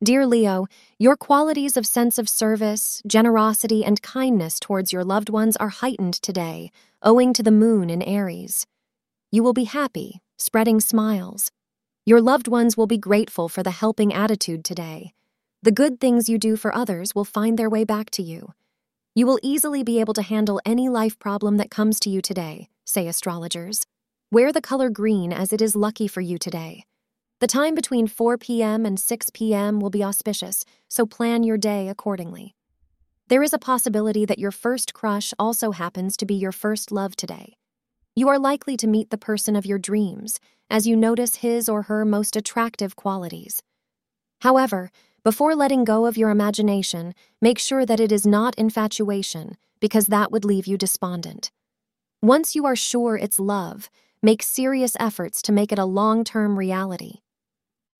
Dear Leo, your qualities of sense of service, generosity, and kindness towards your loved ones are heightened today, owing to the moon in Aries. You will be happy, spreading smiles. Your loved ones will be grateful for the helping attitude today. The good things you do for others will find their way back to you. You will easily be able to handle any life problem that comes to you today, say astrologers. Wear the color green as it is lucky for you today. The time between 4 p.m. and 6 p.m. will be auspicious, so plan your day accordingly. There is a possibility that your first crush also happens to be your first love today. You are likely to meet the person of your dreams as you notice his or her most attractive qualities. However, before letting go of your imagination, make sure that it is not infatuation, because that would leave you despondent. Once you are sure it's love, make serious efforts to make it a long term reality.